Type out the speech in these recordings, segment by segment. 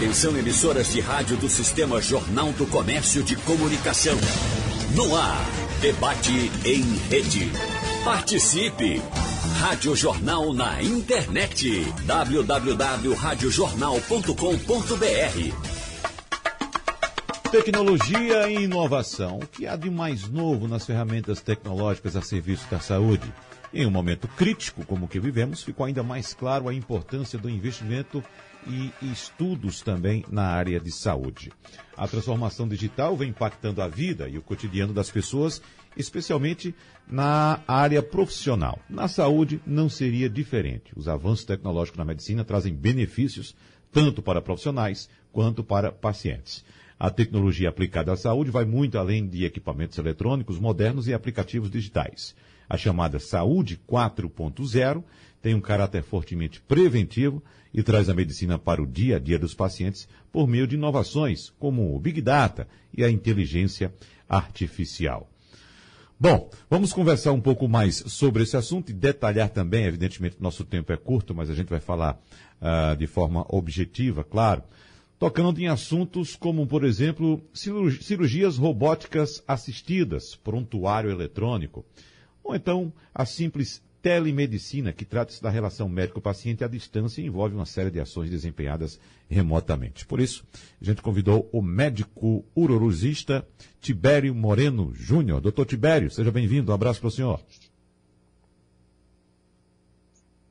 Atenção emissoras de rádio do Sistema Jornal do Comércio de Comunicação. No ar, debate em rede. Participe! Rádio Jornal na internet. www.radiojornal.com.br Tecnologia e inovação. O que há de mais novo nas ferramentas tecnológicas a serviço da saúde? Em um momento crítico como o que vivemos, ficou ainda mais claro a importância do investimento e estudos também na área de saúde. A transformação digital vem impactando a vida e o cotidiano das pessoas, especialmente na área profissional. Na saúde não seria diferente. Os avanços tecnológicos na medicina trazem benefícios tanto para profissionais quanto para pacientes. A tecnologia aplicada à saúde vai muito além de equipamentos eletrônicos modernos e aplicativos digitais. A chamada Saúde 4.0 tem um caráter fortemente preventivo e traz a medicina para o dia a dia dos pacientes por meio de inovações como o Big Data e a inteligência artificial. Bom, vamos conversar um pouco mais sobre esse assunto e detalhar também, evidentemente nosso tempo é curto, mas a gente vai falar uh, de forma objetiva, claro, tocando em assuntos como, por exemplo, cirurgias robóticas assistidas, prontuário eletrônico, ou então a simples telemedicina, que trata-se da relação médico-paciente à distância e envolve uma série de ações desempenhadas remotamente. Por isso, a gente convidou o médico urologista Tibério Moreno Júnior. Doutor Tibério, seja bem-vindo. Um abraço para o senhor.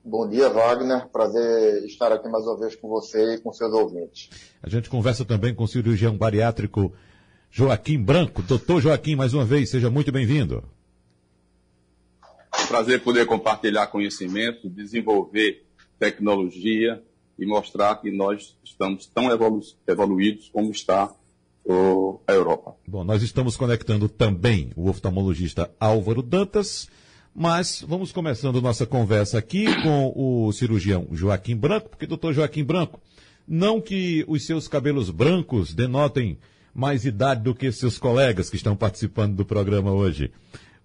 Bom dia, Wagner. Prazer estar aqui mais uma vez com você e com seus ouvintes. A gente conversa também com o cirurgião bariátrico Joaquim Branco. Doutor Joaquim, mais uma vez, seja muito bem-vindo prazer poder compartilhar conhecimento, desenvolver tecnologia e mostrar que nós estamos tão evolu evoluídos como está a Europa. Bom, nós estamos conectando também o oftalmologista Álvaro Dantas, mas vamos começando nossa conversa aqui com o cirurgião Joaquim Branco, porque doutor Joaquim Branco, não que os seus cabelos brancos denotem mais idade do que seus colegas que estão participando do programa hoje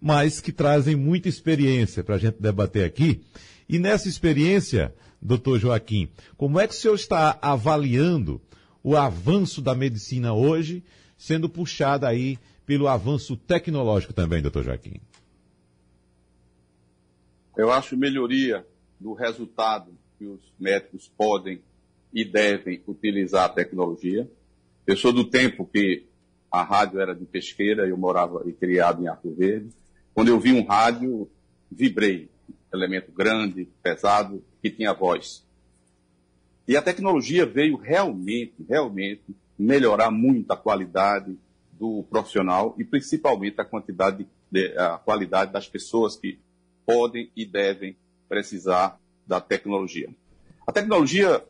mas que trazem muita experiência para a gente debater aqui. E nessa experiência, doutor Joaquim, como é que o senhor está avaliando o avanço da medicina hoje, sendo puxado aí pelo avanço tecnológico também, doutor Joaquim? Eu acho melhoria do resultado que os médicos podem e devem utilizar a tecnologia. Eu sou do tempo que a rádio era de pesqueira, eu morava e criado em Arco Verde. Quando eu vi um rádio, vibrei. Elemento grande, pesado, que tinha voz. E a tecnologia veio realmente, realmente melhorar muito a qualidade do profissional e principalmente a quantidade, de, a qualidade das pessoas que podem e devem precisar da tecnologia. A tecnologia,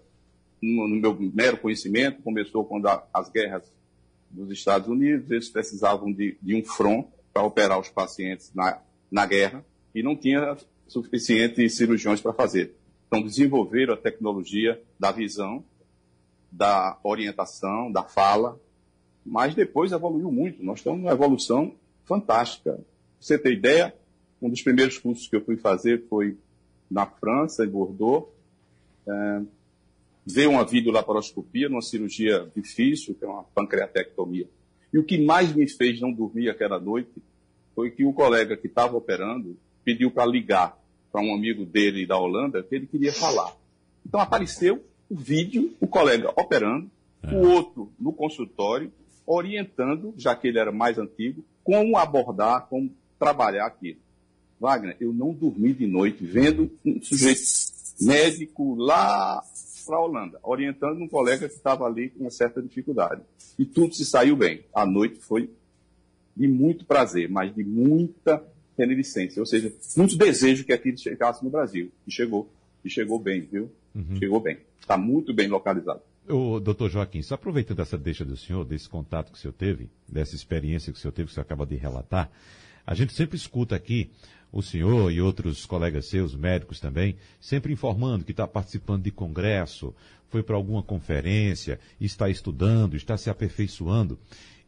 no, meu mero conhecimento, começou quando a, as guerras dos Estados Unidos, eles precisavam de, de um front para operar os pacientes na, na guerra e não tinha suficientes cirurgiões para fazer. Então, desenvolveram a tecnologia da visão, da orientação, da fala, mas depois evoluiu muito. Nós estamos numa evolução fantástica. Pra você ter ideia, um dos primeiros cursos que eu fui fazer foi na França, em Bordeaux, é, ver uma videolaparoscopia numa cirurgia difícil, que é uma pancreatectomia. E o que mais me fez não dormir aquela noite foi que o colega que estava operando pediu para ligar para um amigo dele da Holanda que ele queria falar. Então apareceu o vídeo, o colega operando, é. o outro no consultório, orientando, já que ele era mais antigo, como abordar, como trabalhar aquilo. Wagner, eu não dormi de noite vendo um sujeito médico lá para a Holanda, orientando um colega que estava ali com uma certa dificuldade. E tudo se saiu bem. A noite foi de muito prazer, mas de muita reminiscência. Ou seja, muito desejo que aquilo chegasse no Brasil. E chegou. E chegou bem, viu? Uhum. Chegou bem. Está muito bem localizado. O doutor Joaquim, só aproveitando essa deixa do senhor, desse contato que o senhor teve, dessa experiência que o senhor teve, que o senhor acaba de relatar, a gente sempre escuta aqui o senhor e outros colegas seus, médicos também, sempre informando que está participando de congresso, foi para alguma conferência, está estudando, está se aperfeiçoando.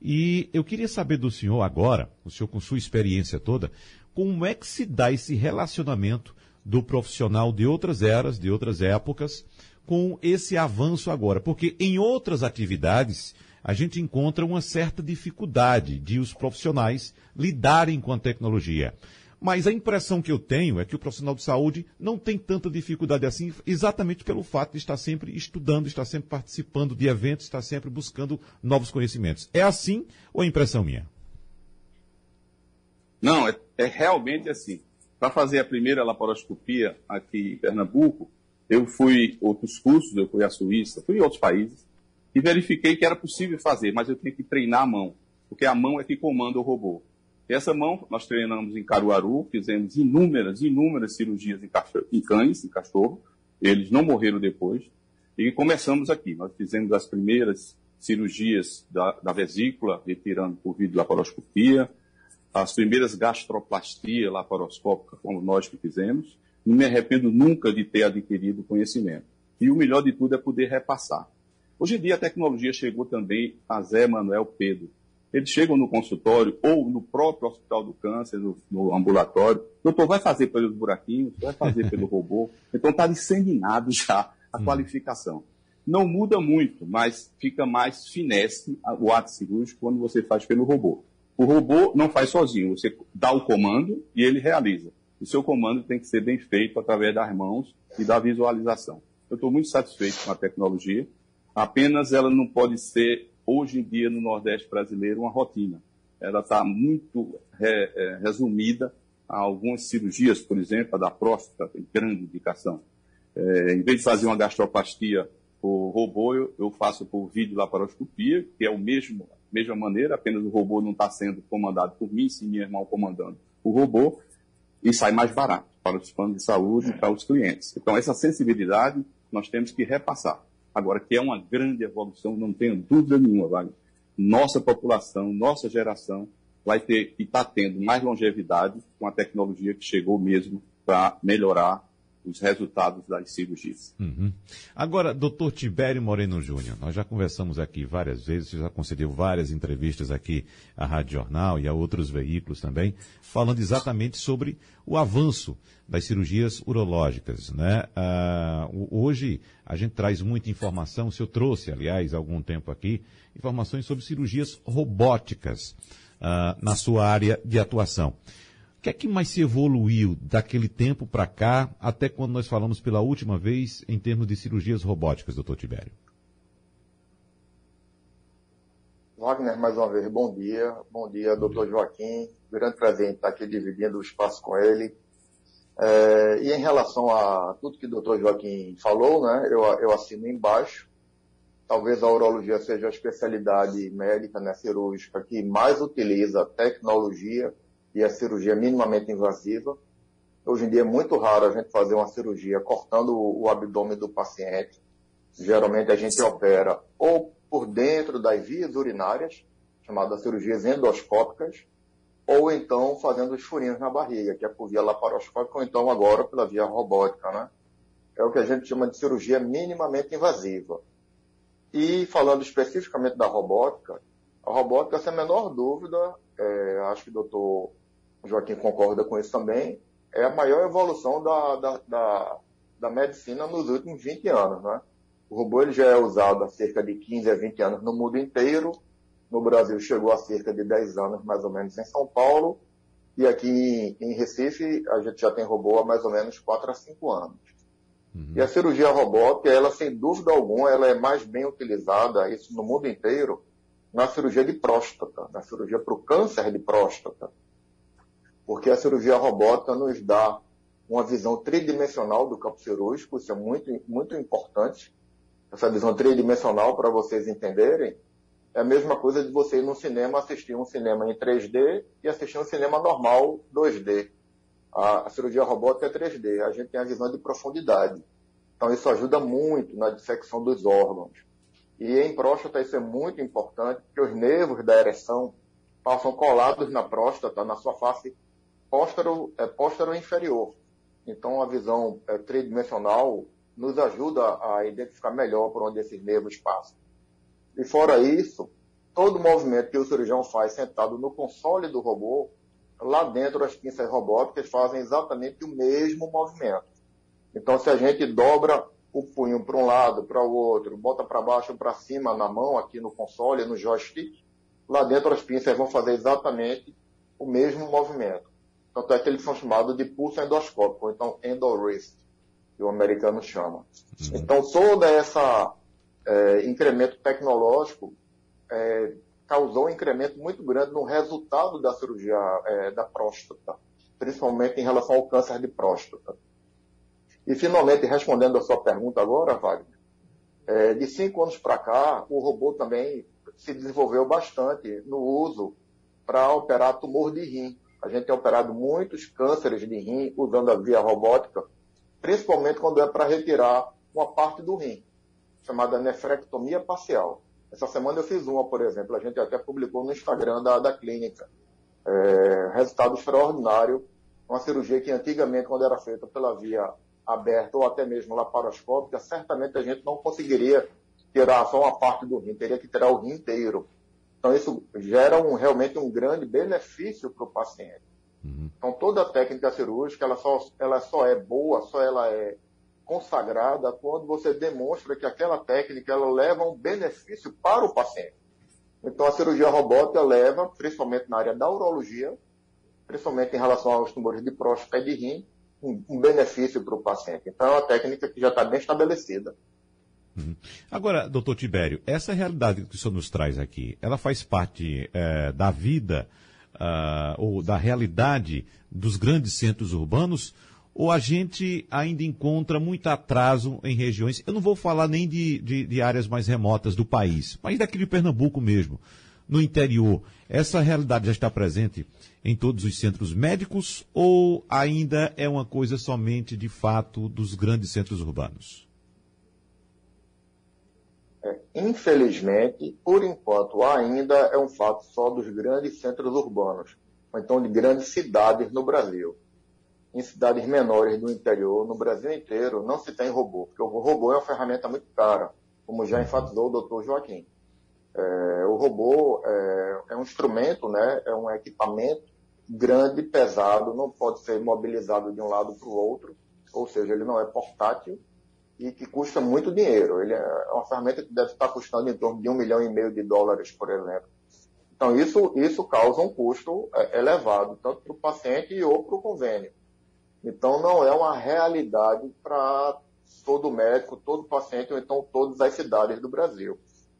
E eu queria saber do senhor agora, o senhor com sua experiência toda, como é que se dá esse relacionamento do profissional de outras eras, de outras épocas, com esse avanço agora? Porque em outras atividades a gente encontra uma certa dificuldade de os profissionais lidarem com a tecnologia. Mas a impressão que eu tenho é que o profissional de saúde não tem tanta dificuldade assim, exatamente pelo fato de estar sempre estudando, estar sempre participando de eventos, estar sempre buscando novos conhecimentos. É assim ou é impressão minha? Não, é, é realmente assim. Para fazer a primeira laparoscopia aqui em Pernambuco, eu fui outros cursos, eu fui à Suíça, fui em outros países, e verifiquei que era possível fazer, mas eu tinha que treinar a mão, porque a mão é que comanda o robô. Essa mão nós treinamos em Caruaru, fizemos inúmeras, inúmeras cirurgias em, cachorro, em cães, em cachorro, eles não morreram depois, e começamos aqui. Nós fizemos as primeiras cirurgias da, da vesícula, retirando por videolaparoscopia, as primeiras gastroplastias laparoscópicas, como nós que fizemos. Não me arrependo nunca de ter adquirido conhecimento. E o melhor de tudo é poder repassar. Hoje em dia a tecnologia chegou também a Zé Manuel Pedro. Eles chegam no consultório ou no próprio hospital do câncer, no, no ambulatório. Doutor, vai fazer pelos buraquinhos, vai fazer pelo robô. Então está disseminado já a hum. qualificação. Não muda muito, mas fica mais finesse o ato cirúrgico quando você faz pelo robô. O robô não faz sozinho, você dá o comando e ele realiza. O seu comando tem que ser bem feito através das mãos e da visualização. Eu estou muito satisfeito com a tecnologia. Apenas ela não pode ser, hoje em dia, no Nordeste brasileiro, uma rotina. Ela está muito é, é, resumida a algumas cirurgias, por exemplo, a da próstata, tem grande indicação. É, em vez de fazer uma gastroplastia por robô, eu, eu faço por videolaparoscopia, que é o mesmo, mesma maneira, apenas o robô não está sendo comandado por mim, sim minha irmã comandando o robô, e sai mais barato para os planos de saúde e para os clientes. Então, essa sensibilidade nós temos que repassar. Agora, que é uma grande evolução, não tenho dúvida nenhuma, Wagner. Nossa população, nossa geração vai ter e está tendo mais longevidade com a tecnologia que chegou mesmo para melhorar os resultados das cirurgias. Uhum. Agora, doutor Tibério Moreno Júnior, nós já conversamos aqui várias vezes, já concedeu várias entrevistas aqui à Rádio Jornal e a outros veículos também, falando exatamente sobre o avanço das cirurgias urológicas. Né? Ah, hoje a gente traz muita informação, o senhor trouxe, aliás, há algum tempo aqui, informações sobre cirurgias robóticas ah, na sua área de atuação que é que mais se evoluiu daquele tempo para cá até quando nós falamos pela última vez em termos de cirurgias robóticas, doutor Tibério? Wagner, mais uma vez, bom dia. Bom dia, bom doutor dia. Joaquim. Grande prazer em estar aqui dividindo o espaço com ele. É, e em relação a tudo que o doutor Joaquim falou, né, eu, eu assino embaixo. Talvez a urologia seja a especialidade médica, né, cirúrgica, que mais utiliza tecnologia e a cirurgia minimamente invasiva. Hoje em dia é muito raro a gente fazer uma cirurgia cortando o abdômen do paciente. Geralmente a gente opera ou por dentro das vias urinárias, chamadas cirurgias endoscópicas, ou então fazendo os furinhos na barriga, que é por via laparoscópica, ou então agora pela via robótica, né? É o que a gente chama de cirurgia minimamente invasiva. E falando especificamente da robótica, a robótica, sem a menor dúvida, é, acho que o doutor Joaquim concorda com isso também, é a maior evolução da, da, da, da medicina nos últimos 20 anos. Né? O robô ele já é usado há cerca de 15 a 20 anos no mundo inteiro. No Brasil chegou a cerca de 10 anos, mais ou menos, em São Paulo. E aqui em, Recife, a gente já tem robô há mais ou menos 4 a 5 anos. Uhum. E a cirurgia robótica, ela, sem dúvida alguma, ela é mais bem utilizada, isso no mundo inteiro, na cirurgia de próstata, na cirurgia para o câncer de próstata porque a cirurgia robótica nos dá uma visão tridimensional do campo cirúrgico, isso é muito, muito importante. Essa visão tridimensional, para vocês entenderem, é a mesma coisa de você ir no cinema assistir um cinema em 3D e assistir um cinema normal 2D. A, a cirurgia robótica é 3D, a gente tem a visão de profundidade. Então isso ajuda muito na dissecção dos órgãos. E em próstata isso é muito importante, porque os nervos da ereção passam colados na próstata, na sua face póstero, é, póstero inferior. Então, a visão é, tridimensional nos ajuda a identificar melhor por onde esses nervos passam. E fora isso, todo movimento que o cirurgião faz sentado no console do robô, lá dentro as pinças robóticas fazem exatamente o mesmo movimento. Então, se a gente dobra o punho para um lado, para o outro, bota para baixo ou para cima na mão, aqui no console, no joystick, lá dentro as pinças vão fazer exatamente o mesmo movimento. Tanto é que eles são chamados de pulso endoscópico, ou então endorist, que o americano chama. Uhum. Então, todo esse é, incremento tecnológico é, causou um incremento muito grande no resultado da cirurgia é, da próstata, principalmente em relação ao câncer de próstata. E, finalmente, respondendo a sua pergunta agora, Wagner, é, de cinco anos para cá, o robô também se desenvolveu bastante no uso para operar tumor de rim. A gente tem operado muitos cânceres de rim usando a via robótica, principalmente quando é para retirar uma parte do rim, chamada nefrectomia parcial. Essa semana eu fiz uma, por exemplo, a gente até publicou no Instagram da, da clínica. É, resultado extraordinário, uma cirurgia que antigamente, quando era feita pela via aberta ou até mesmo laparoscópica, certamente a gente não conseguiria tirar só uma parte do rim, teria que tirar o rim inteiro. Então isso gera um, realmente um grande benefício para o paciente. Uhum. Então toda a técnica cirúrgica, ela só, ela só é boa, só ela é consagrada quando você demonstra que aquela técnica ela leva um benefício para o paciente. Então a cirurgia robótica leva, principalmente na área da urologia, principalmente em relação aos tumores de próstata e de rim, um, um benefício para o paciente. Então, é uma técnica que já está bem estabelecida. Uhum. Agora, doutor Tibério, essa realidade que o senhor nos traz aqui, ela faz parte é, da vida uh, ou da realidade dos grandes centros urbanos? Ou a gente ainda encontra muito atraso em regiões, eu não vou falar nem de, de, de áreas mais remotas do país, mas daqui de Pernambuco mesmo, no interior. Essa realidade já está presente em todos os centros médicos ou ainda é uma coisa somente de fato dos grandes centros urbanos? Infelizmente, por enquanto, ainda é um fato só dos grandes centros urbanos, ou então de grandes cidades no Brasil. Em cidades menores do interior, no Brasil inteiro, não se tem robô, porque o robô é uma ferramenta muito cara, como já enfatizou o doutor Joaquim. É, o robô é, é, um instrumento, né, é um equipamento grande, pesado, não pode ser mobilizado de um lado para o outro, ou seja, ele não é portátil e que custa muito dinheiro. Ele é uma ferramenta que deve estar custando em torno de um milhão e meio de dólares, por exemplo. Então, isso, isso causa um custo é, elevado, tanto para o paciente ou para o convênio. Então, não é uma realidade para todo médico, todo paciente, ou então todas as cidades do Brasil.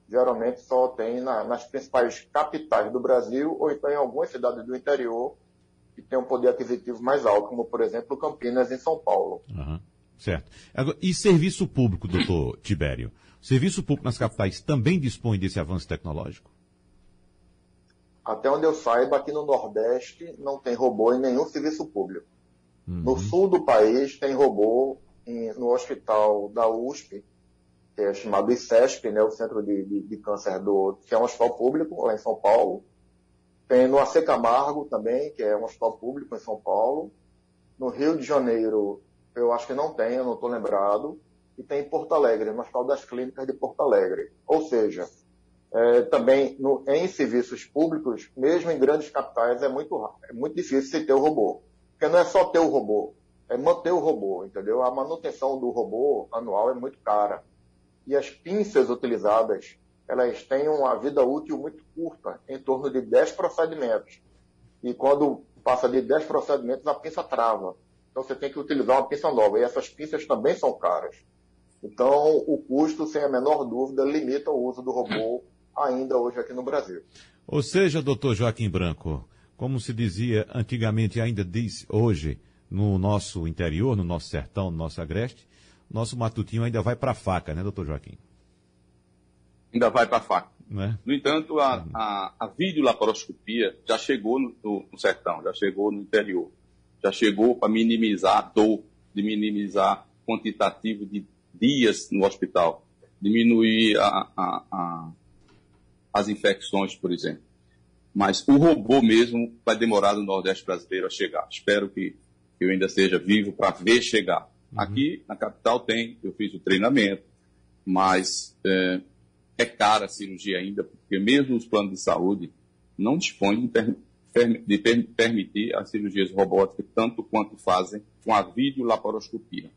Geralmente só tem na, nas principais capitais do Brasil, ou então em algumas cidades do interior, que tem um poder aquisitivo mais alto, como por exemplo Campinas em São Paulo. Uhum, certo. Agora, e serviço público, doutor Tibério? O serviço público nas capitais também dispõe desse avanço tecnológico? Até onde eu saiba, aqui no Nordeste não tem robô em nenhum serviço público. Uhum. No sul do país tem robô em, no hospital da USP, que é chamado ICESP, né, o Centro de, de, de Câncer do, que é um hospital público lá em São Paulo, tem no AC Camargo também, que é um hospital público em São Paulo. No Rio de Janeiro, eu acho que não tem, eu não estou lembrado. E tem em Porto Alegre, no Hospital das Clínicas de Porto Alegre. Ou seja, é, também no, em serviços públicos, mesmo em grandes capitais, é muito, é muito difícil se ter o robô. Porque não é só ter o robô, é manter o robô, entendeu? A manutenção do robô anual é muito cara. E as pinças utilizadas elas têm uma vida útil muito curta, em torno de 10 procedimentos. E quando passa de 10 procedimentos, a pinça trava. Então você tem que utilizar uma pinça nova. E essas pinças também são caras. Então o custo, sem a menor dúvida, limita o uso do robô ainda hoje aqui no Brasil. Ou seja, doutor Joaquim Branco, como se dizia antigamente, ainda diz hoje, no nosso interior, no nosso sertão, no nosso agreste, nosso matutinho ainda vai para a faca, né, doutor Joaquim? ainda vai para a faca. É? No entanto, a, a, a videolaparoscopia já chegou no, no, sertão, já chegou no interior, já chegou para minimizar a dor, de minimizar quantitativo de dias no hospital, diminuir a, a, as infecções, por exemplo. Mas o robô mesmo vai demorar no Nordeste brasileiro a chegar. Espero que eu ainda esteja vivo para ver chegar. Uhum. Aqui na capital tem, eu fiz o treinamento, mas é, é cara a cirurgia ainda, porque mesmo os planos de saúde não dispõem de, de per, permitir as cirurgias robóticas tanto quanto fazem com a videolaparoscopia.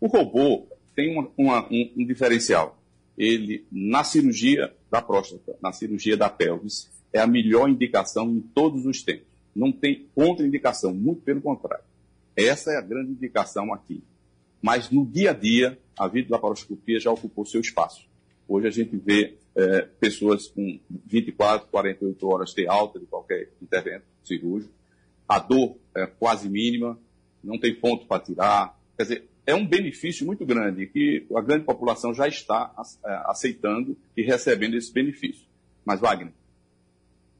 O robô, tem uma, uma, um, um diferencial. Ele, na cirurgia da próstata, na cirurgia da pelvis, é a melhor indicação em todos os tempos. Não tem contraindicação, muito pelo contrário. Essa é a grande indicação aqui. Mas no dia a dia, a videolaparoscopia já ocupou seu espaço. Hoje a gente vê é, pessoas com 24, 48 horas ter alta de qualquer intervento cirúrgico. A dor é quase mínima, não tem ponto para tirar. Quer dizer, é um benefício muito grande que a grande população já está é, aceitando e recebendo esse benefício. Mas, Wagner,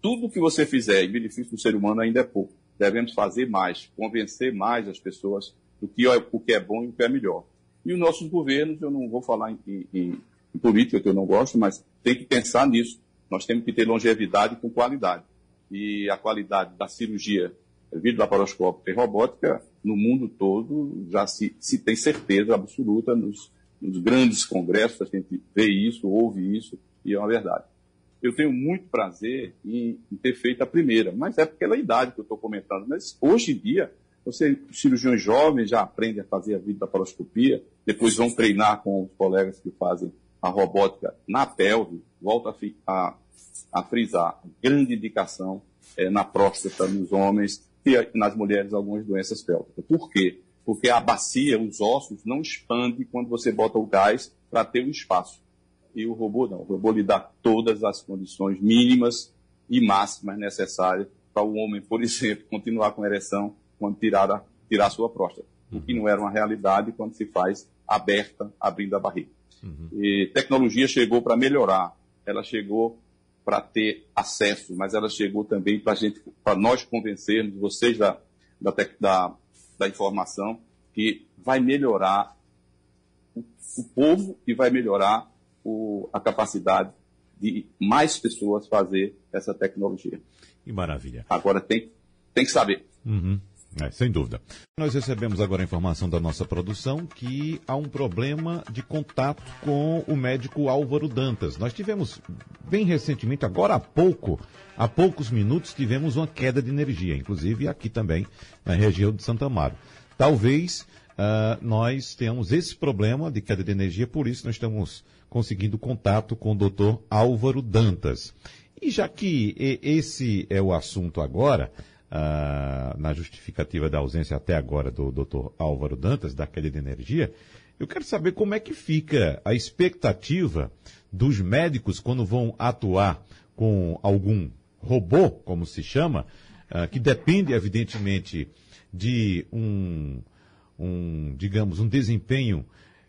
tudo que você fizer em benefício do ser humano ainda é pouco. Devemos fazer mais, convencer mais as pessoas do que é, o que é bom e o que é melhor. E os nossos governos, eu não vou falar em, em, política, que eu não gosto, mas tem que pensar nisso. Nós temos que ter longevidade com qualidade. E a qualidade da cirurgia videolaparoscópica e robótica, no mundo todo, já se, se tem certeza absoluta nos, nos grandes congressos, a gente vê isso, ouve isso, e é uma verdade eu tenho muito prazer em, em, ter feito a primeira, mas é pela idade que eu estou comentando. Mas hoje em dia, você, cirurgiões jovens já aprendem a fazer a vida da paroscopia, depois vão treinar com os colegas que fazem a robótica na pelve, volta a, a, frisar, grande indicação é, na próstata nos homens e nas mulheres algumas doenças pélvicas. Por quê? Porque a bacia, os ossos, não expandem quando você bota o gás para ter o espaço. E o robô não. O robô lhe dá todas as condições mínimas e máximas necessárias para o homem, por exemplo, continuar com ereção quando tirar a, tirar a sua próstata. O que não era uma realidade quando se faz aberta, abrindo a barriga. Uhum. E tecnologia chegou para melhorar, ela chegou para ter acesso, mas ela chegou também para gente, para nós convencermos vocês da, da, da, da informação que vai melhorar o, o povo e vai melhorar o, a capacidade de mais pessoas fazer essa tecnologia. Que maravilha. Agora tem, tem que saber. Uhum. É, sem dúvida. Nós recebemos agora a informação da nossa produção que há um problema de contato com o médico Álvaro Dantas. Nós tivemos, bem recentemente, agora há pouco, há poucos minutos, tivemos uma queda de energia, inclusive aqui também na região de Santa Amaro. Talvez uh, nós tenhamos esse problema de queda de energia, por isso nós estamos conseguindo contato com o doutor Álvaro Dantas. E já que esse é o assunto agora, uh, na justificativa da ausência até agora do doutor Álvaro Dantas, da queda de energia, eu quero saber como é que fica a expectativa dos médicos quando vão atuar com algum robô, como se chama, uh, que depende, evidentemente, de um, um digamos, um desempenho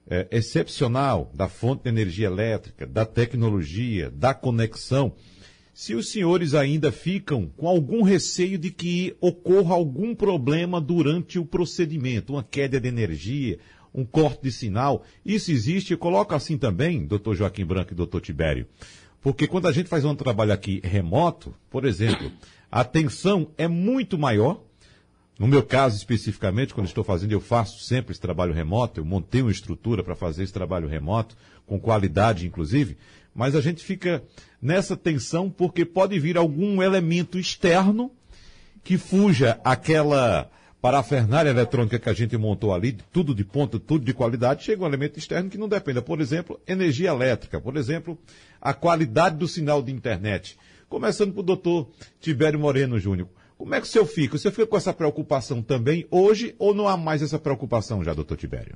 é, excepcional da fonte de energia elétrica, da tecnologia, da conexão, se os senhores ainda ficam com algum receio de que ocorra algum problema durante o procedimento, uma queda de energia, um corte de sinal, isso existe, coloca assim também, doutor Joaquim Branco e doutor Tibério. Porque quando a gente faz um trabalho aqui remoto, por exemplo, a tensão é muito maior, no meu caso, especificamente, quando estou fazendo, eu faço sempre esse trabalho remoto, eu montei uma estrutura para fazer esse trabalho remoto, com qualidade, inclusive, mas a gente fica nessa tensão porque pode vir algum elemento externo que fuja aquela parafernália eletrônica que a gente montou ali, tudo de ponta, tudo de qualidade, chega um elemento externo que não dependa. Por exemplo, energia elétrica, por exemplo, a qualidade do sinal de internet. Começando o doutor Tibério Moreno Júnior. Como é que o senhor fica? O senhor fica com essa preocupação também hoje ou não há mais essa preocupação já, doutor Tibério?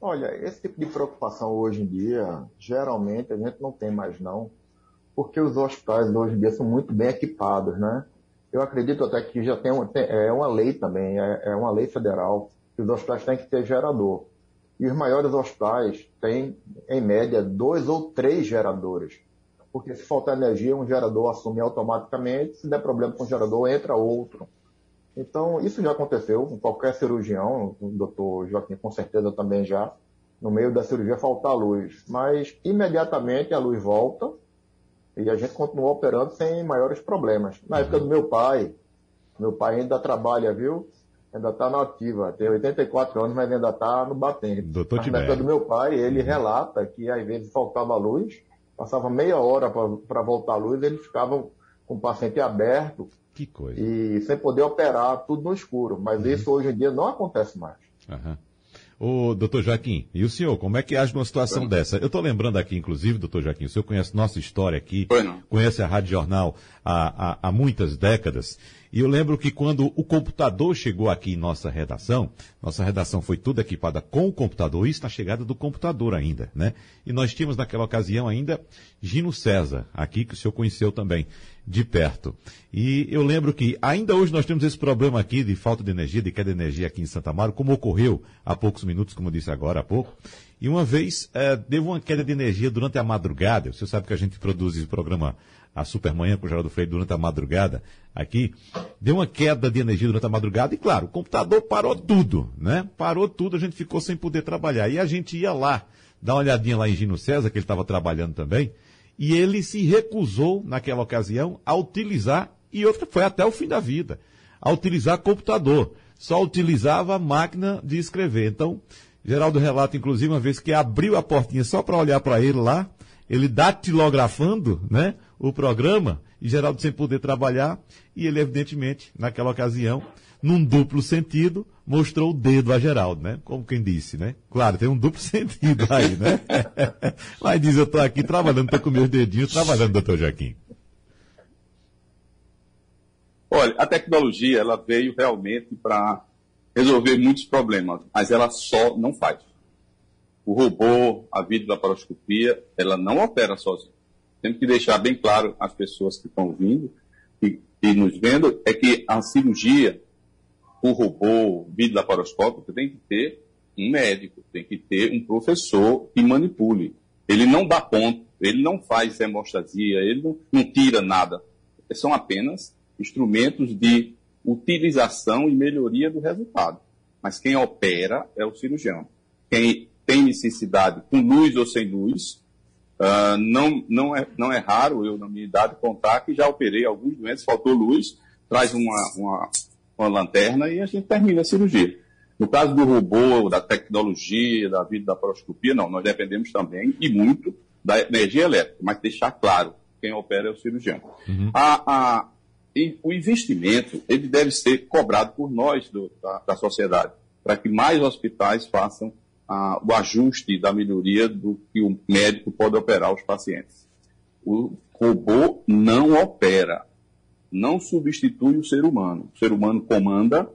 Olha, esse tipo de preocupação hoje em dia, geralmente a gente não tem mais não, porque os hospitais hoje em dia são muito bem equipados, né? Eu acredito até que já tem uma, tem, é uma lei também, é, é uma lei federal, que os hospitais têm que ter gerador. E os maiores hospitais têm, em média, dois ou três geradores porque se faltar energia, um gerador assume automaticamente, se der problema com o gerador, entra outro. Então, isso já aconteceu com qualquer cirurgião, o doutor Joaquim com certeza também já, no meio da cirurgia faltar luz. Mas, imediatamente, a luz volta e a gente continua operando sem maiores problemas. Na época do meu pai, meu pai ainda trabalha, viu? Ainda está na ativa, tem 84 anos, mas ainda está no batente. Doutor na época do meu pai, ele relata que às vezes faltava luz, passava meia hora para voltar a luz, eles ficavam com o paciente aberto que coisa. e sem poder operar, tudo no escuro. Mas uhum. isso hoje em dia não acontece mais. Uhum. Ô, doutor Joaquim, e o senhor, como é que age numa situação dessa? Eu estou lembrando aqui, inclusive, doutor Joaquim, o senhor conhece nossa história aqui, conhece a Rádio Jornal há, há, há muitas décadas, e eu lembro que quando o computador chegou aqui em nossa redação, nossa redação foi toda equipada com o computador, isso na chegada do computador ainda, né? E nós tínhamos naquela ocasião ainda Gino César, aqui que o senhor conheceu também de perto. E eu lembro que ainda hoje nós temos esse problema aqui de falta de energia, de queda de energia aqui em Santa Amaro, como ocorreu há poucos minutos, como eu disse agora há pouco. E uma vez é, deu uma queda de energia durante a madrugada. Você sabe que a gente produz o programa a Supermanhã com o Geraldo Freire durante a madrugada aqui, deu uma queda de energia durante a madrugada e, claro, o computador parou tudo, né? Parou tudo, a gente ficou sem poder trabalhar. E a gente ia lá, dar uma olhadinha lá em Gino César, que ele estava trabalhando também, e ele se recusou, naquela ocasião, a utilizar, e outra foi até o fim da vida, a utilizar computador. Só utilizava a máquina de escrever. Então, Geraldo relata, inclusive, uma vez que abriu a portinha só para olhar para ele lá, ele datilografando, né, o programa, e Geraldo sem poder trabalhar, e ele, evidentemente, naquela ocasião, num duplo sentido, mostrou o dedo a Geraldo, né? Como quem disse, né? Claro, tem um duplo sentido aí, né? Mas diz, eu estou aqui trabalhando, estou com meus dedinhos trabalhando, doutor Joaquim. Olha, a tecnologia, ela veio realmente para resolver muitos problemas, mas ela só não faz. O robô, a videolaparoscopia, ela não opera sozinha. Temos que deixar bem claro às pessoas que estão vindo e, e nos vendo, é que a cirurgia o robô videolaparoscópico tem que ter um médico, tem que ter um professor que manipule. Ele não dá ponto, ele não faz hemostasia, ele não, não tira nada. São apenas instrumentos de utilização e melhoria do resultado. Mas quem opera é o cirurgião. Quem tem necessidade, com luz ou sem luz, uh, não, não, é, não é raro eu, na minha idade, contar que já operei alguns doentes, faltou luz, traz uma, uma, uma lanterna e a gente termina a cirurgia. No caso do robô, da tecnologia, da vida da paroscopia, não, nós dependemos também e muito da energia elétrica, mas deixar claro, quem opera é o cirurgião. Uhum. A, a, o investimento, ele deve ser cobrado por nós do, da, da, sociedade, para que mais hospitais façam a, o ajuste da melhoria do que o médico pode operar os pacientes. O robô não opera, não substitui o ser humano. O ser humano comanda,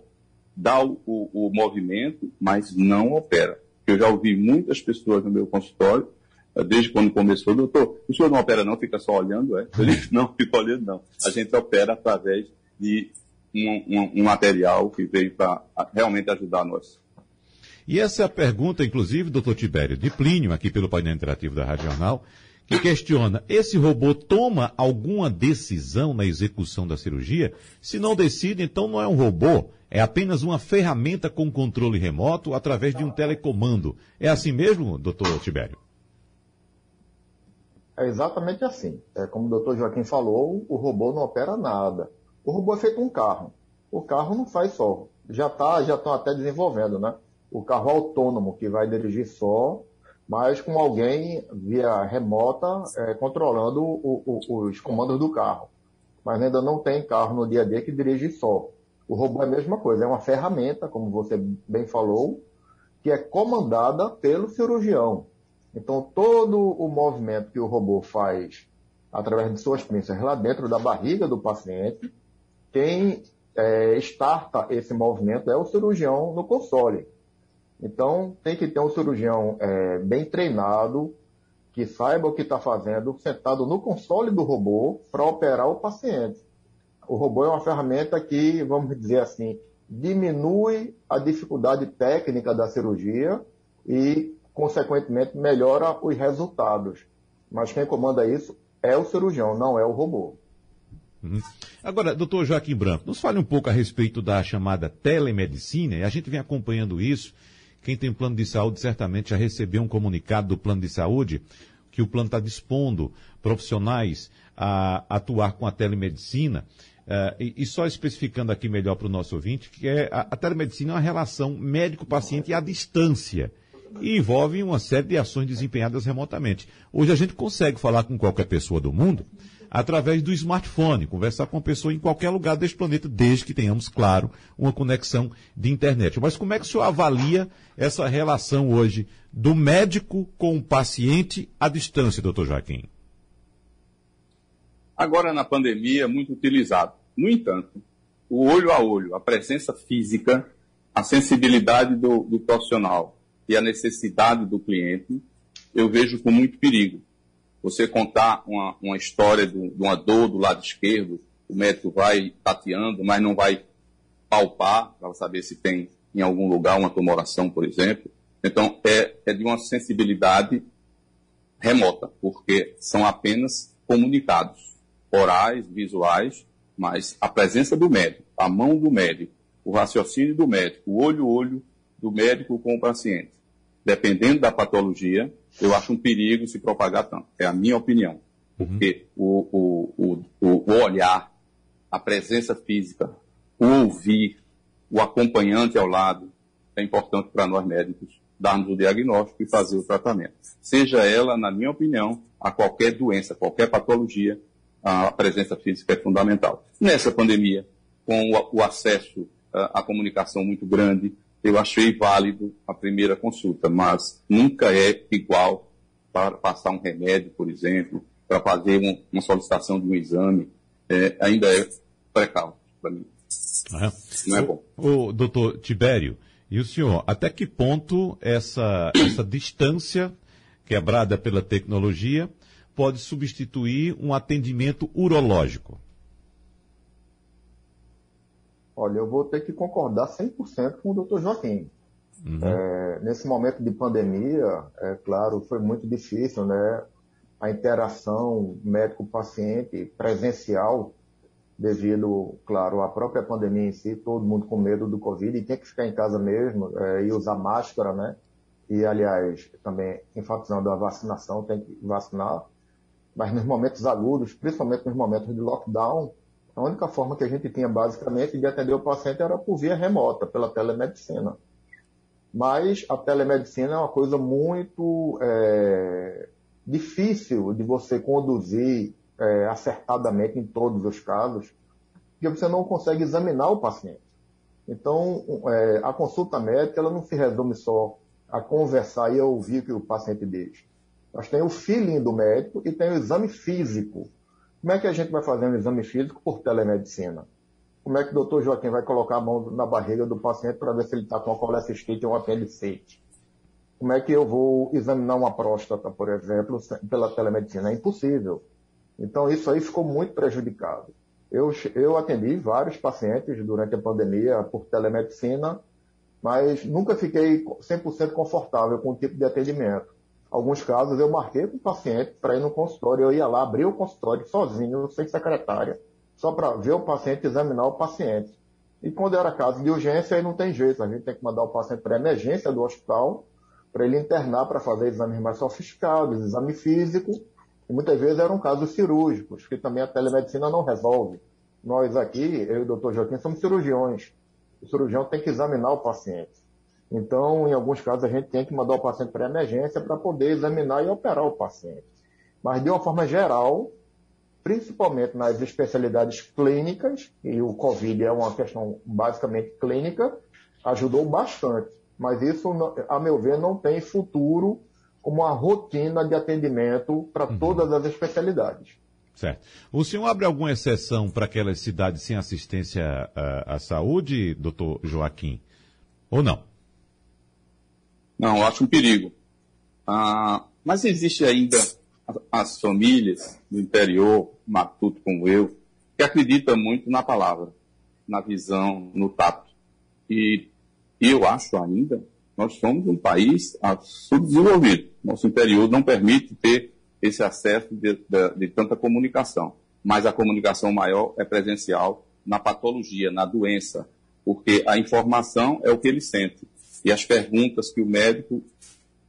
dá o, o, o movimento, mas não opera. Eu já ouvi muitas pessoas no meu consultório, eh, desde quando começou, doutor, o senhor não opera não, fica só olhando, é? Eu disse, não, fica olhando não. A gente opera através de um, um, um material que veio para realmente ajudar nós. E essa é a pergunta, inclusive, doutor Tibério, de Plínio, aqui pelo painel interativo da Rádio Jornal, que questiona: esse robô toma alguma decisão na execução da cirurgia? Se não decide, então não é um robô, é apenas uma ferramenta com controle remoto através de um telecomando. É assim mesmo, doutor Tibério? É exatamente assim. É como o doutor Joaquim falou, o robô não opera nada. O robô é feito um carro. O carro não faz só. Já tá, já estão até desenvolvendo, né? O carro autônomo que vai dirigir só mas com alguém via remota é, controlando o, o, os comandos do carro. Mas ainda não tem carro no dia a dia que dirige só. O robô é a mesma coisa, é uma ferramenta, como você bem falou, que é comandada pelo cirurgião. Então, todo o movimento que o robô faz através de suas pinças lá dentro da barriga do paciente, quem é, starta esse movimento é o cirurgião no console. Então, tem que ter um cirurgião é, bem treinado, que saiba o que está fazendo, sentado no console do robô para operar o paciente. O robô é uma ferramenta que, vamos dizer assim, diminui a dificuldade técnica da cirurgia e, consequentemente, melhora os resultados. Mas quem comanda isso é o cirurgião, não é o robô. Uhum. Agora, doutor Joaquim Branco, nos fale um pouco a respeito da chamada telemedicina, e a gente vem acompanhando isso quem tem plano de saúde certamente já recebeu um comunicado do plano de saúde que o plano está dispondo profissionais a atuar com a telemedicina. Uh, e, só especificando aqui melhor para o nosso ouvinte, que é a, telemedicina é uma relação médico-paciente à distância. e envolvem uma série de ações desempenhadas remotamente. Hoje a gente consegue falar com qualquer pessoa do mundo através do smartphone, conversar com uma pessoa em qualquer lugar deste planeta, desde que tenhamos, claro, uma conexão de internet. Mas como é que o senhor avalia essa relação hoje do médico com o paciente à distância, doutor Joaquim? Agora, na pandemia, muito utilizado. No entanto, o olho a olho, a presença física, a sensibilidade do, do profissional e a necessidade do cliente, eu vejo com muito perigo. Você contar uma, uma história de, de uma dor do lado esquerdo, o médico vai tateando, mas não vai palpar para saber se tem em algum lugar uma tumoração, por exemplo. Então, é, é de uma sensibilidade remota, porque são apenas comunicados orais, visuais, mas a presença do médico, a mão do médico, o raciocínio do médico, o olho-olho do médico com o paciente, dependendo da patologia, eu acho um perigo se propagar tanto. É a minha opinião. Uhum. Porque o, o, o, o olhar, a presença física, o ouvir, o acompanhante ao lado, é importante para nós médicos darmos o diagnóstico e fazer o tratamento. Seja ela, na minha opinião, a qualquer doença, qualquer patologia, a presença física é fundamental. Nessa pandemia, com o, acesso à comunicação muito grande, eu achei válido a primeira consulta, mas nunca é igual para passar um remédio, por exemplo, para fazer um, uma solicitação de um exame, é, ainda é precauto para mim. Não é bom. O, o doutor Tibério, e o senhor, até que ponto essa, essa distância quebrada pela tecnologia pode substituir um atendimento urológico? Olha, eu vou ter que concordar 100% com o doutor Joaquim. Uhum. É, nesse momento de pandemia, é claro, foi muito difícil, né? A interação médico-paciente presencial, devido, claro, à própria pandemia em si, todo mundo com medo do Covid e tem que ficar em casa mesmo é, e usar máscara, né? E, aliás, também enfatizando a vacinação, tem que vacinar mas nos momentos agudos, principalmente nos momentos de lockdown, a única forma que a gente tinha basicamente de atender o paciente era por via remota, pela telemedicina. Mas a telemedicina é uma coisa muito é, difícil de você conduzir é, acertadamente em todos os casos, porque você não consegue examinar o paciente. Então, é, a consulta médica ela não se resume só a conversar e a ouvir o que o paciente diz nós temos o feeling do médico e tem o exame físico. Como é que a gente vai fazer um exame físico por telemedicina? Como é que o doutor Joaquim vai colocar a mão na barriga do paciente para ver se ele está com a colecistite ou um apendicite? Como é que eu vou examinar uma próstata, por exemplo, pela telemedicina? É impossível. Então, isso aí ficou muito prejudicado. Eu, eu atendi vários pacientes durante a pandemia por telemedicina, mas nunca fiquei 100% confortável com o tipo de atendimento alguns casos eu marquei com o paciente para ir no consultório. Eu ia lá, abrir o consultório sozinho, sem secretária, só para ver o paciente, examinar o paciente. E quando era caso de urgência, aí não tem jeito. A gente tem que mandar o paciente para emergência do hospital, para ele internar para fazer exames mais sofisticados, exame físico. E muitas vezes eram casos cirúrgicos, que também a telemedicina não resolve. Nós aqui, eu e o doutor Joaquim, somos cirurgiões. O cirurgião tem que examinar o paciente. Então, em alguns casos, a gente tem que mandar o paciente para emergência para poder examinar e operar o paciente. Mas, de uma forma geral, principalmente nas especialidades clínicas, e o COVID é uma questão basicamente clínica, ajudou bastante. Mas isso, a meu ver, não tem futuro como uma rotina de atendimento para uhum. todas as especialidades. Certo. O senhor abre alguma exceção para aquelas cidades sem assistência à, à saúde, doutor Joaquim? Ou não? Não, eu acho um perigo. Ah, mas existe ainda as famílias do interior, matuto como eu, que acreditam muito na palavra, na visão, no tato. E eu acho ainda, nós somos um país subdesenvolvido. Nosso interior não permite ter esse acesso de, de, de tanta comunicação. Mas a comunicação maior é presencial na patologia, na doença, porque a informação é o que ele sente. E as perguntas que o médico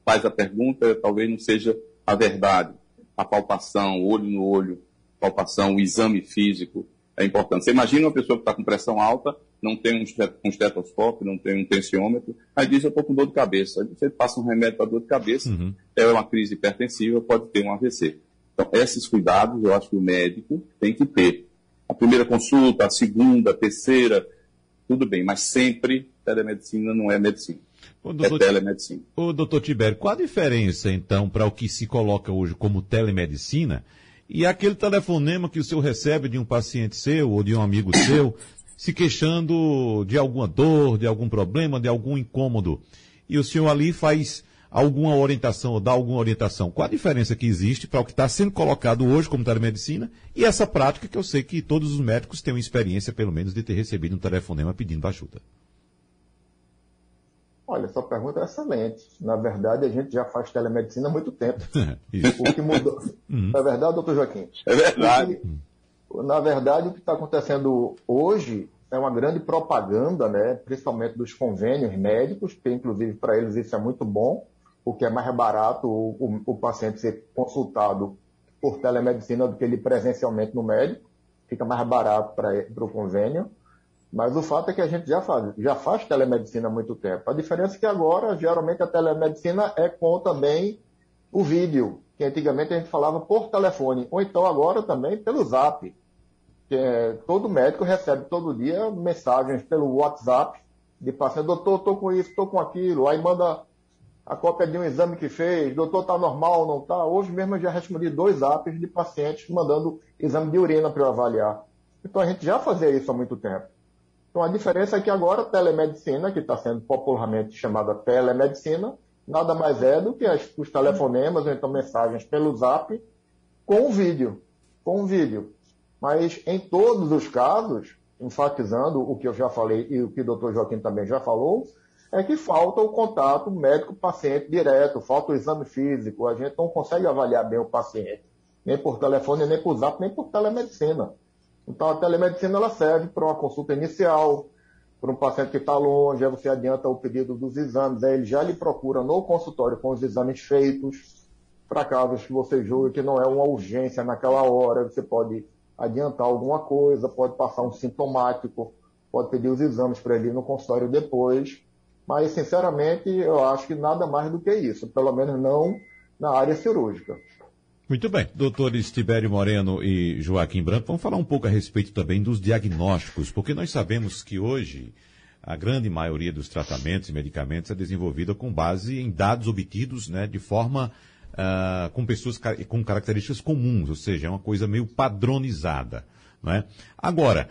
faz a pergunta talvez não seja a verdade. A palpação, olho no olho, palpação, o exame físico é importante. Você imagina uma pessoa que está com pressão alta não tem um estetoscópio, não tem um tensiômetro, aí diz eu estou com dor de cabeça. Aí você passa um remédio para dor de cabeça, uhum. é uma crise hipertensiva, pode ter um AVC. Então, esses cuidados eu acho que o médico tem que ter. A primeira consulta, a segunda, a terceira, tudo bem, mas sempre telemedicina não é medicina. Ô, doutor, é telemedicina. Ô, doutor Tibério, qual a diferença, então, para o que se coloca hoje como telemedicina e aquele telefonema que o senhor recebe de um paciente seu ou de um amigo seu, se queixando de alguma dor, de algum problema, de algum incômodo, e o senhor ali faz alguma orientação ou dá alguma orientação. Qual a diferença que existe para o que está sendo colocado hoje como telemedicina e essa prática que eu sei que todos os médicos têm uma experiência, pelo menos, de ter recebido um telefonema pedindo ajuda? Olha, sua pergunta é excelente. Na verdade, a gente já faz telemedicina há muito tempo. o que mudou. Uhum. É verdade, doutor Joaquim? É verdade. na verdade, o que está acontecendo hoje é uma grande propaganda, né, principalmente dos convênios médicos, que inclusive para eles isso é muito bom, porque é mais barato o, o, o paciente ser consultado por telemedicina do que ele presencialmente no médico, fica mais barato para o convênio. Mas o fato é que a gente já faz, já faz telemedicina há muito tempo. A diferença é que agora, geralmente, a telemedicina é com também o vídeo, que antigamente a gente falava por telefone, ou então agora também pelo zap. Que é, todo médico recebe todo dia mensagens pelo WhatsApp de paciente, doutor, estou com isso, estou com aquilo, aí manda a cópia de um exame que fez, doutor, está normal, não está? Hoje mesmo eu já respondi dois apps de pacientes mandando exame de urina para eu avaliar. Então a gente já fazia isso há muito tempo. Então a diferença é que agora a telemedicina, que está sendo popularmente chamada telemedicina, nada mais é do que as, os telefonemas ou então mensagens pelo zap com vídeo. Com vídeo. Mas em todos os casos, enfatizando o que eu já falei e o que o doutor Joaquim também já falou, é que falta o contato médico-paciente direto, falta o exame físico, a gente não consegue avaliar bem o paciente, nem por telefone, nem por zap, nem por telemedicina. Então, a telemedicina ela serve para uma consulta inicial, para um paciente que está longe, aí você adianta o pedido dos exames, aí ele já lhe procura no consultório com os exames feitos, para casos que você julgue que não é uma urgência naquela hora, você pode adiantar alguma coisa, pode passar um sintomático, pode pedir os exames para ele no consultório depois. Mas, sinceramente, eu acho que nada mais do que isso, pelo menos não na área cirúrgica. Muito bem. Doutores Tibério Moreno e Joaquim Branco, vamos falar um pouco a respeito também dos diagnósticos, porque nós sabemos que hoje a grande maioria dos tratamentos e medicamentos é desenvolvida com base em dados obtidos né, de forma uh, com pessoas com características comuns, ou seja, é uma coisa meio padronizada. Não é? Agora,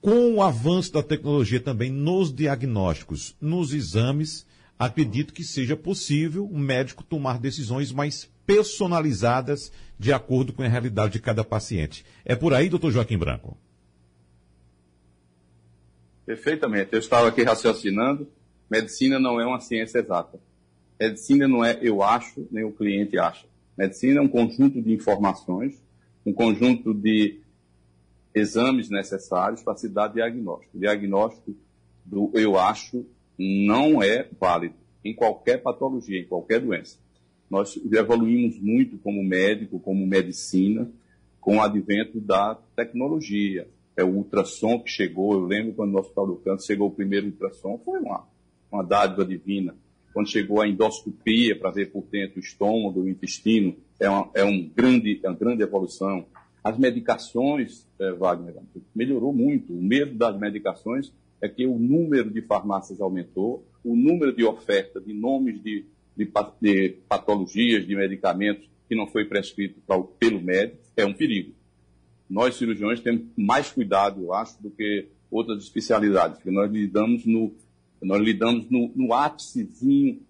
com o avanço da tecnologia também nos diagnósticos, nos exames, acredito que seja possível o médico tomar decisões mais personalizadas de acordo com a realidade de cada paciente. É por aí, doutor Joaquim Branco? Perfeitamente. Eu estava aqui raciocinando. Medicina não é uma ciência exata. Medicina não é eu acho, nem o cliente acha. Medicina é um conjunto de informações, um conjunto de exames necessários para se dar diagnóstico. Diagnóstico do eu acho não é válido em qualquer patologia, em qualquer doença. Nós evoluímos muito como médico, como medicina, com o advento da tecnologia. É o ultrassom que chegou, eu lembro quando no Hospital do Câncer chegou o primeiro ultrassom, foi uma, uma dádiva divina. Quando chegou a endoscopia para ver por dentro o estômago, o intestino, é uma, é um grande, é uma grande evolução. As medicações, é, Wagner, melhorou muito. O medo das medicações é que o número de farmácias aumentou, o número de oferta de nomes de de, de patologias, de medicamentos que não foi prescrito pra, pelo médico, é um perigo. Nós, cirurgiões, temos mais cuidado, eu acho, do que outras especialidades, porque nós lidamos no, nós lidamos no, no ápicezinho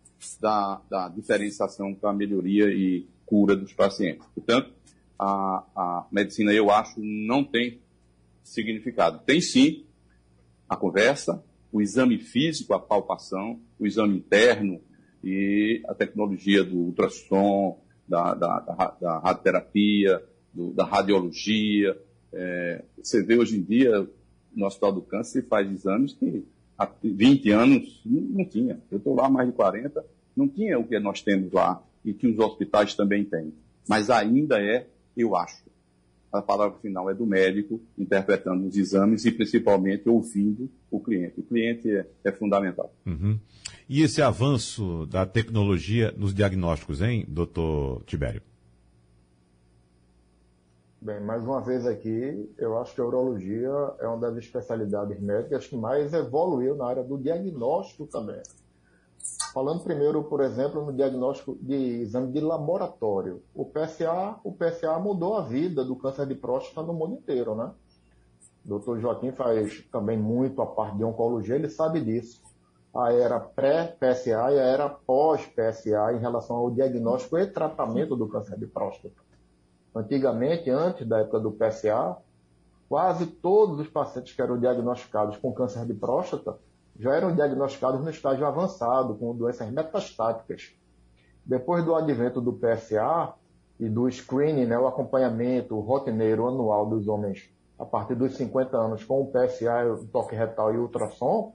da, da diferenciação para melhoria e cura dos pacientes. Portanto, a, a medicina, eu acho, não tem significado. Tem sim a conversa, o exame físico, a palpação, o exame interno, e a tecnologia do ultrassom, da, da, da, da radioterapia, do, da radiologia. É, você vê hoje em dia, no Hospital do Câncer, faz exames que há 20 anos não, não tinha. Eu estou lá há mais de 40, não tinha o que nós temos lá e que os hospitais também têm. Mas ainda é, eu acho. A palavra final é do médico, interpretando os exames e principalmente ouvindo o cliente. O cliente é, é fundamental. Uhum. E esse avanço da tecnologia nos diagnósticos, hein, doutor Tibério? Bem, mais uma vez aqui, eu acho que a urologia é uma das especialidades médicas que mais evoluiu na área do diagnóstico também. Falando primeiro, por exemplo, no diagnóstico de exame de laboratório. O PSA, o PSA mudou a vida do câncer de próstata no mundo inteiro, né? O doutor Joaquim faz também muito a parte de oncologia, ele sabe disso. A era pré-PSA e a era pós-PSA em relação ao diagnóstico e tratamento do câncer de próstata. Antigamente, antes da época do PSA, quase todos os pacientes que eram diagnosticados com câncer de próstata já eram diagnosticados no estágio avançado, com doenças metastáticas. Depois do advento do PSA e do screening, né, o acompanhamento rotineiro anual dos homens a partir dos 50 anos com o PSA, o toque retal e ultrassom,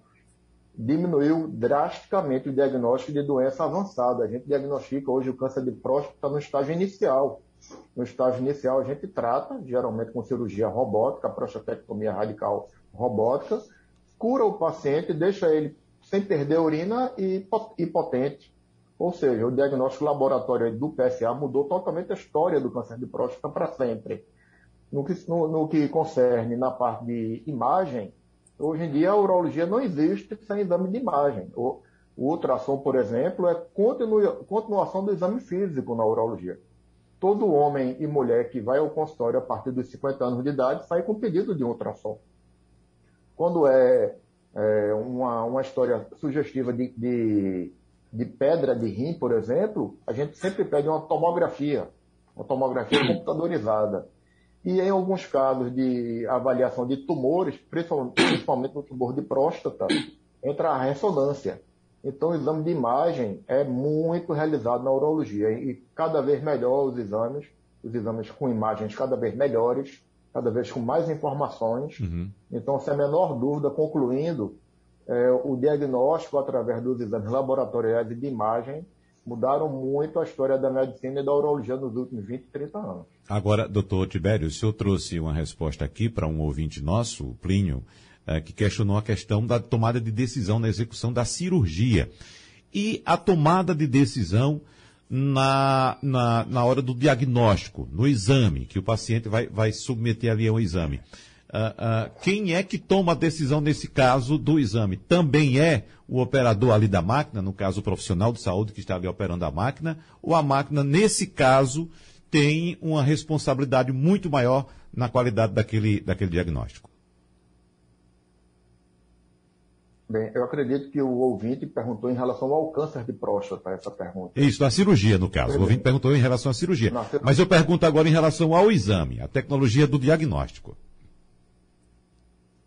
diminuiu drasticamente o diagnóstico de doença avançada. A gente diagnostica hoje o câncer de próstata no estágio inicial. No estágio inicial, a gente trata, geralmente com cirurgia robótica, prostatectomia radical robótica, cura o paciente, deixa ele sem perder urina e potente. Ou seja, o diagnóstico laboratório do PSA mudou totalmente a história do câncer de próstata para sempre. No que, no, no que concerne na parte de imagem, hoje em dia a urologia não existe sem exame de imagem. O, o ultrassom, por exemplo, é continu, continuação do exame físico na urologia. Todo homem e mulher que vai ao consultório a partir dos 50 anos de idade sai com pedido de ultrassom. Quando é, é uma, uma história sugestiva de, de, de, pedra de rim, por exemplo, a gente sempre pede uma tomografia, uma tomografia computadorizada. E em alguns casos de avaliação de tumores, principalmente no tumor de próstata, entra a ressonância. Então, o exame de imagem é muito realizado na urologia e cada vez melhor os exames, os exames com imagens cada vez melhores, cada vez com mais informações. Uhum. Então, sem a menor dúvida, concluindo, é, o diagnóstico através dos exames laboratoriais e de imagem mudaram muito a história da medicina e da urologia nos últimos 20, 30 anos. Agora, doutor Tibério, o senhor trouxe uma resposta aqui para um ouvinte nosso, o Plínio, é, que questionou a questão da tomada de decisão na execução da cirurgia. E a tomada de decisão na, na, na hora do diagnóstico, no exame, que o paciente vai, vai submeter ali ao exame. Uh, uh, quem é que toma a decisão nesse caso do exame? Também é o operador ali da máquina, no caso o profissional de saúde que está ali operando a máquina, ou a máquina, nesse caso, tem uma responsabilidade muito maior na qualidade daquele, daquele diagnóstico? Bem, eu acredito que o ouvinte perguntou em relação ao câncer de próstata, essa pergunta. Isso, da cirurgia, no caso. O ouvinte perguntou em relação à cirurgia. Mas eu pergunto agora em relação ao exame, a tecnologia do diagnóstico.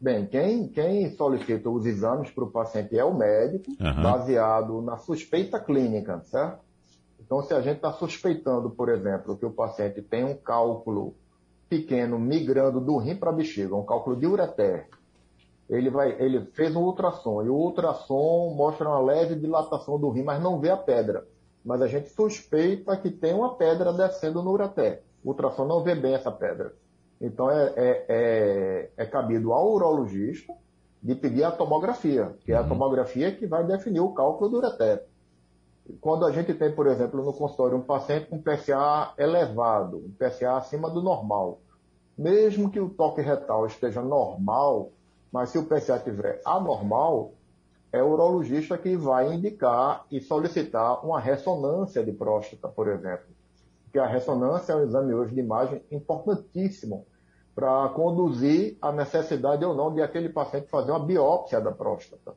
Bem, quem, quem solicita os exames para o paciente é o médico, uhum. baseado na suspeita clínica, certo? Então, se a gente está suspeitando, por exemplo, que o paciente tem um cálculo pequeno migrando do rim para a bexiga, um cálculo de ureter, ele, vai, ele fez um ultrassom e o ultrassom mostra uma leve dilatação do rim, mas não vê a pedra. Mas a gente suspeita que tem uma pedra descendo no ureter. O ultrassom não vê bem essa pedra. Então é, é, é, é cabido ao urologista de pedir a tomografia, que é a uhum. tomografia que vai definir o cálculo do ureter. Quando a gente tem, por exemplo, no consultório um paciente com PSA elevado, um PSA acima do normal, mesmo que o toque retal esteja normal, mas se o PSA estiver anormal, é o urologista que vai indicar e solicitar uma ressonância de próstata, por exemplo. Porque a ressonância é um exame hoje de imagem importantíssimo para conduzir a necessidade ou não de aquele paciente fazer uma biópsia da próstata.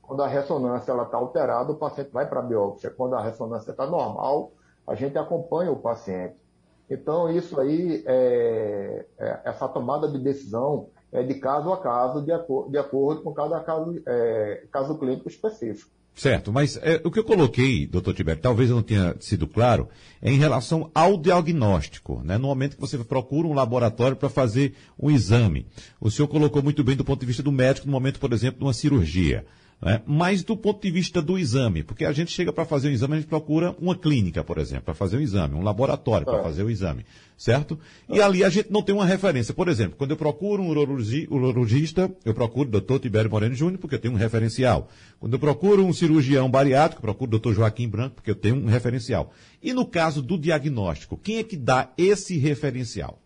Quando a ressonância está alterada, o paciente vai para a biópsia. Quando a ressonância está normal, a gente acompanha o paciente. Então, isso aí, é, é, essa tomada de decisão é, de caso a caso, de, acor de acordo com cada caso, é, caso clínico específico. Certo, mas é, o que eu coloquei, doutor Tibério, talvez eu não tenha sido claro, é em relação ao diagnóstico, né? No momento que você procura um laboratório para fazer um exame. O senhor colocou muito bem do ponto de vista do médico, no momento, por exemplo, de uma cirurgia. Né? Mas do ponto de vista do exame, porque a gente chega para fazer um exame, a gente procura uma clínica, por exemplo, para fazer um exame, um laboratório para é. fazer o exame, certo? E ali a gente não tem uma referência. Por exemplo, quando eu procuro um urologista, eu procuro o doutor Tibério Moreno Júnior, porque eu tenho um referencial. Quando eu procuro um cirurgião bariátrico, eu procuro o doutor Joaquim Branco, porque eu tenho um referencial. E no caso do diagnóstico, quem é que dá esse referencial?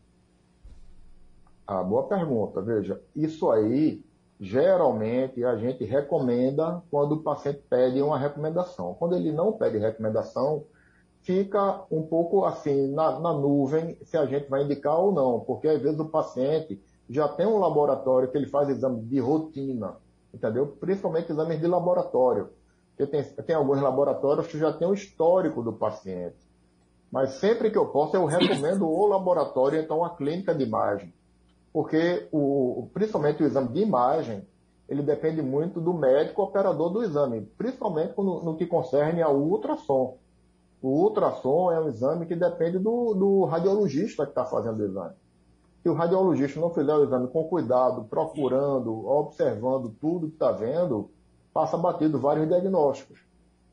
Ah, boa pergunta. Veja, isso aí geralmente a gente recomenda quando o paciente pede uma recomendação. Quando ele não pede recomendação, fica um pouco assim na, na, nuvem se a gente vai indicar ou não, porque às vezes o paciente já tem um laboratório que ele faz exame de rotina, entendeu? Principalmente exames de laboratório, porque tem, tem alguns laboratórios que já tem o histórico do paciente. Mas sempre que eu posso, eu recomendo o laboratório, então a clínica de imagem porque o, principalmente o exame de imagem, ele depende muito do médico operador do exame, principalmente no, no que concerne ao ultrassom. O ultrassom é um exame que depende do, do radiologista que está fazendo o exame. Se o radiologista não fizer o exame com cuidado, procurando, observando tudo que está vendo, passa batido vários diagnósticos.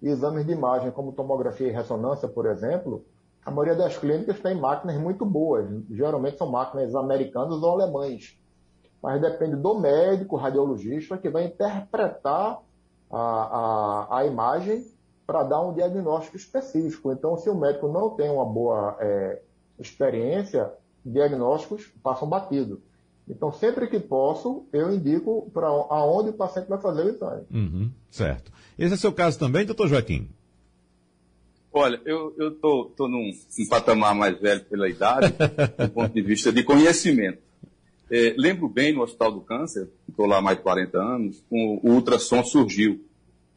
E exames de imagem, como tomografia e ressonância, por exemplo, a maioria das clínicas tem máquinas muito boas, geralmente são máquinas americanas ou alemães. Mas depende do médico, radiologista, que vai interpretar a, a, a imagem para dar um diagnóstico específico. Então, se o médico não tem uma boa é, experiência, diagnósticos passam batido. Então, sempre que posso, eu indico para aonde o paciente vai fazer o exame. Uhum, certo. Esse é seu caso também, doutor Joaquim? Olha, eu, eu tô, tô num, num patamar mais velho pela idade, do ponto de vista de conhecimento. É, lembro bem no Hospital do Câncer, estou lá há mais de 40 anos, o, o ultrassom surgiu.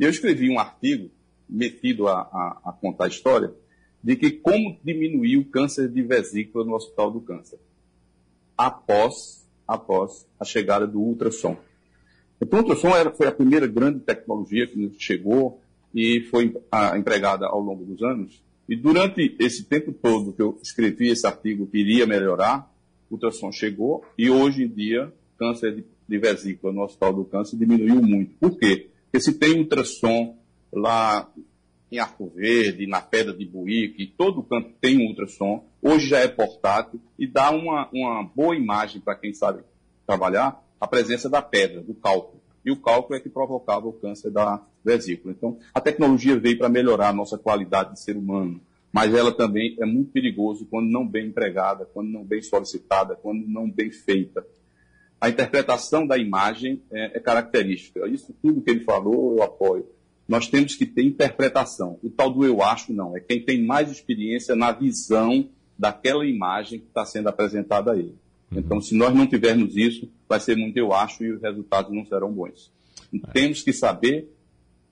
E eu escrevi um artigo, metido a, a, a, contar a história, de que como diminuir o câncer de vesícula no Hospital do Câncer, após, após a chegada do ultrassom. Então, o ultrassom era, foi a primeira grande tecnologia que chegou, e foi empregada ao longo dos anos. E durante esse tempo todo que eu escrevi esse artigo que iria melhorar, o ultrassom chegou e hoje em dia câncer de, de vesícula no Hospital do Câncer diminuiu muito. Por quê? Porque se tem ultrassom lá em Arco Verde, na Pedra de Buíque, todo canto tem um ultrassom, hoje já é portátil e dá uma, uma boa imagem para quem sabe trabalhar a presença da pedra, do cálculo e o cálculo é que provocava o câncer da vesícula. Então, a tecnologia veio para melhorar a nossa qualidade de ser humano, mas ela também é muito perigosa quando não bem empregada, quando não bem solicitada, quando não bem feita. A interpretação da imagem é, é característica. Isso tudo que ele falou, eu apoio. Nós temos que ter interpretação. O tal do eu acho, não. É quem tem mais experiência na visão daquela imagem que está sendo apresentada a ele. Uhum. Então, se nós não tivermos isso, vai ser muito eu acho e os resultados não serão bons. É. Temos que saber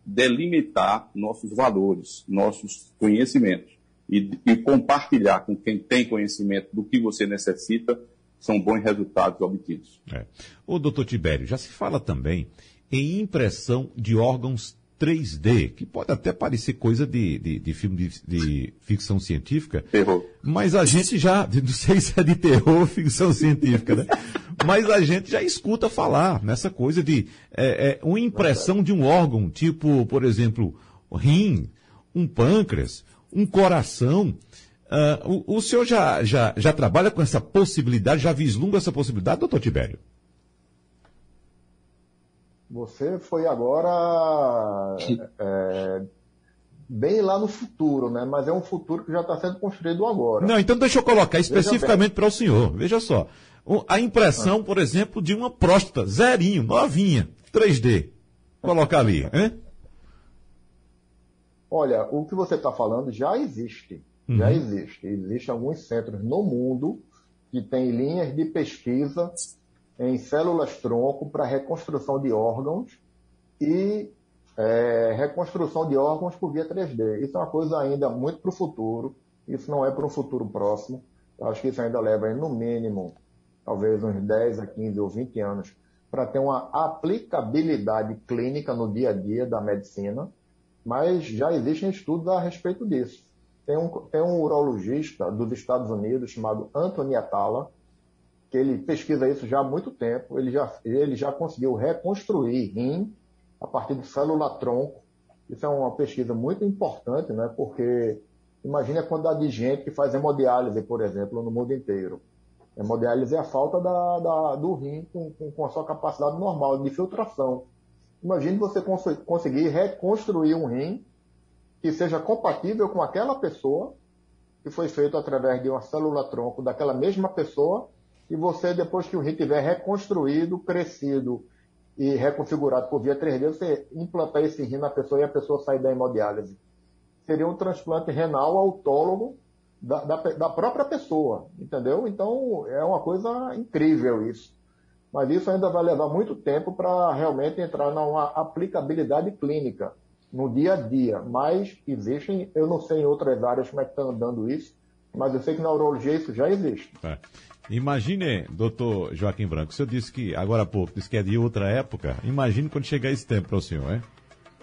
delimitar nossos valores, nossos conhecimentos e, e, compartilhar com quem tem conhecimento do que você necessita, são bons resultados obtidos. É. O doutor Tibério, já se fala também em impressão de órgãos 3D, que pode até parecer coisa de, de, de filme de, de, ficção científica, terror. mas a gente já, não sei se é de terror ou ficção científica, né? mas a gente já escuta falar nessa coisa de é, é, uma impressão de um órgão, tipo, por exemplo, rim, um pâncreas, um coração. Uh, o, o senhor já, já, já trabalha com essa possibilidade, já vislumbra essa possibilidade, doutor Tibério? Você foi agora é, bem lá no futuro, né? Mas é um futuro que já está sendo construído agora. Não, então deixa eu colocar especificamente para o senhor. Veja só. A impressão, ah. por exemplo, de uma próstata, zerinho, novinha, 3D. Colocar ali, hein? Olha, o que você está falando já existe. Uhum. Já existe. Existem alguns centros no mundo que têm linhas de pesquisa em células-tronco para reconstrução de órgãos e é, reconstrução de órgãos por via 3D. Isso é uma coisa ainda muito para o futuro, isso não é para um futuro próximo. Eu acho que isso ainda leva, no mínimo, talvez uns 10 a 15 ou 20 anos, para ter uma aplicabilidade clínica no dia a dia da medicina, mas já existem estudos a respeito disso. Tem um, tem um urologista dos Estados Unidos chamado Anthony Atala, que ele pesquisa isso já há muito tempo, ele já, ele já conseguiu reconstruir rim a partir de célula-tronco. Isso é uma pesquisa muito importante, né? Porque imagine a quantidade de gente que faz hemodiálise, por exemplo, no mundo inteiro. Hemodiálise é a falta da, da, do rim com, com, a sua capacidade normal de filtração. Imagine você cons conseguir reconstruir um rim que seja compatível com aquela pessoa, que foi feito através de uma célula-tronco daquela mesma pessoa, e você, depois que o rim tiver reconstruído, crescido e reconfigurado por via 3D, você implantar esse rim na pessoa e a pessoa sair da hemodiálise. Seria um transplante renal autólogo da, da, da própria pessoa, entendeu? Então, é uma coisa incrível isso. Mas isso ainda vai levar muito tempo para realmente entrar numa aplicabilidade clínica no dia a dia. Mas existem, eu não sei em outras áreas como é que está andando isso, mas eu sei que na urologia isso já existe. É. Imagine, doutor Joaquim Branco, o senhor disse que, agora há pouco, disse que é de outra época. Imagine quando chegar esse tempo para o senhor, hein?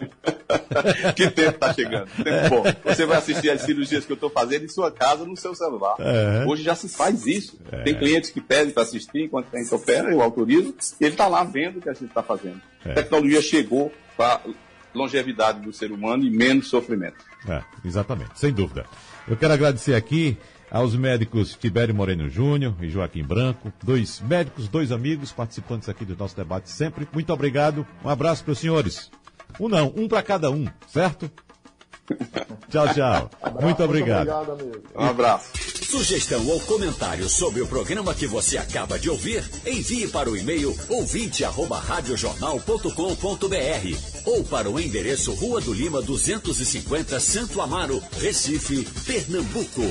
que tempo está chegando? Tempo bom. Você vai assistir as cirurgias que eu estou fazendo em sua casa, no seu celular. É. Hoje já se faz isso. É. Tem clientes que pedem para assistir enquanto a gente opera, eu autorizo, e ele está lá vendo o que a gente está fazendo. É. A tecnologia chegou para longevidade do ser humano e menos sofrimento. É, exatamente, sem dúvida. Eu quero agradecer aqui aos médicos Tibério Moreno Júnior e Joaquim Branco, dois médicos, dois amigos participantes aqui do nosso debate sempre. Muito obrigado, um abraço para os senhores. Um não, um para cada um, certo? tchau, tchau. Abraço, muito obrigado. Muito obrigado um abraço. Sugestão ou comentário sobre o programa que você acaba de ouvir, envie para o e-mail ouvinte@radiojornal.com.br ou para o endereço Rua do Lima 250, Santo Amaro, Recife, Pernambuco.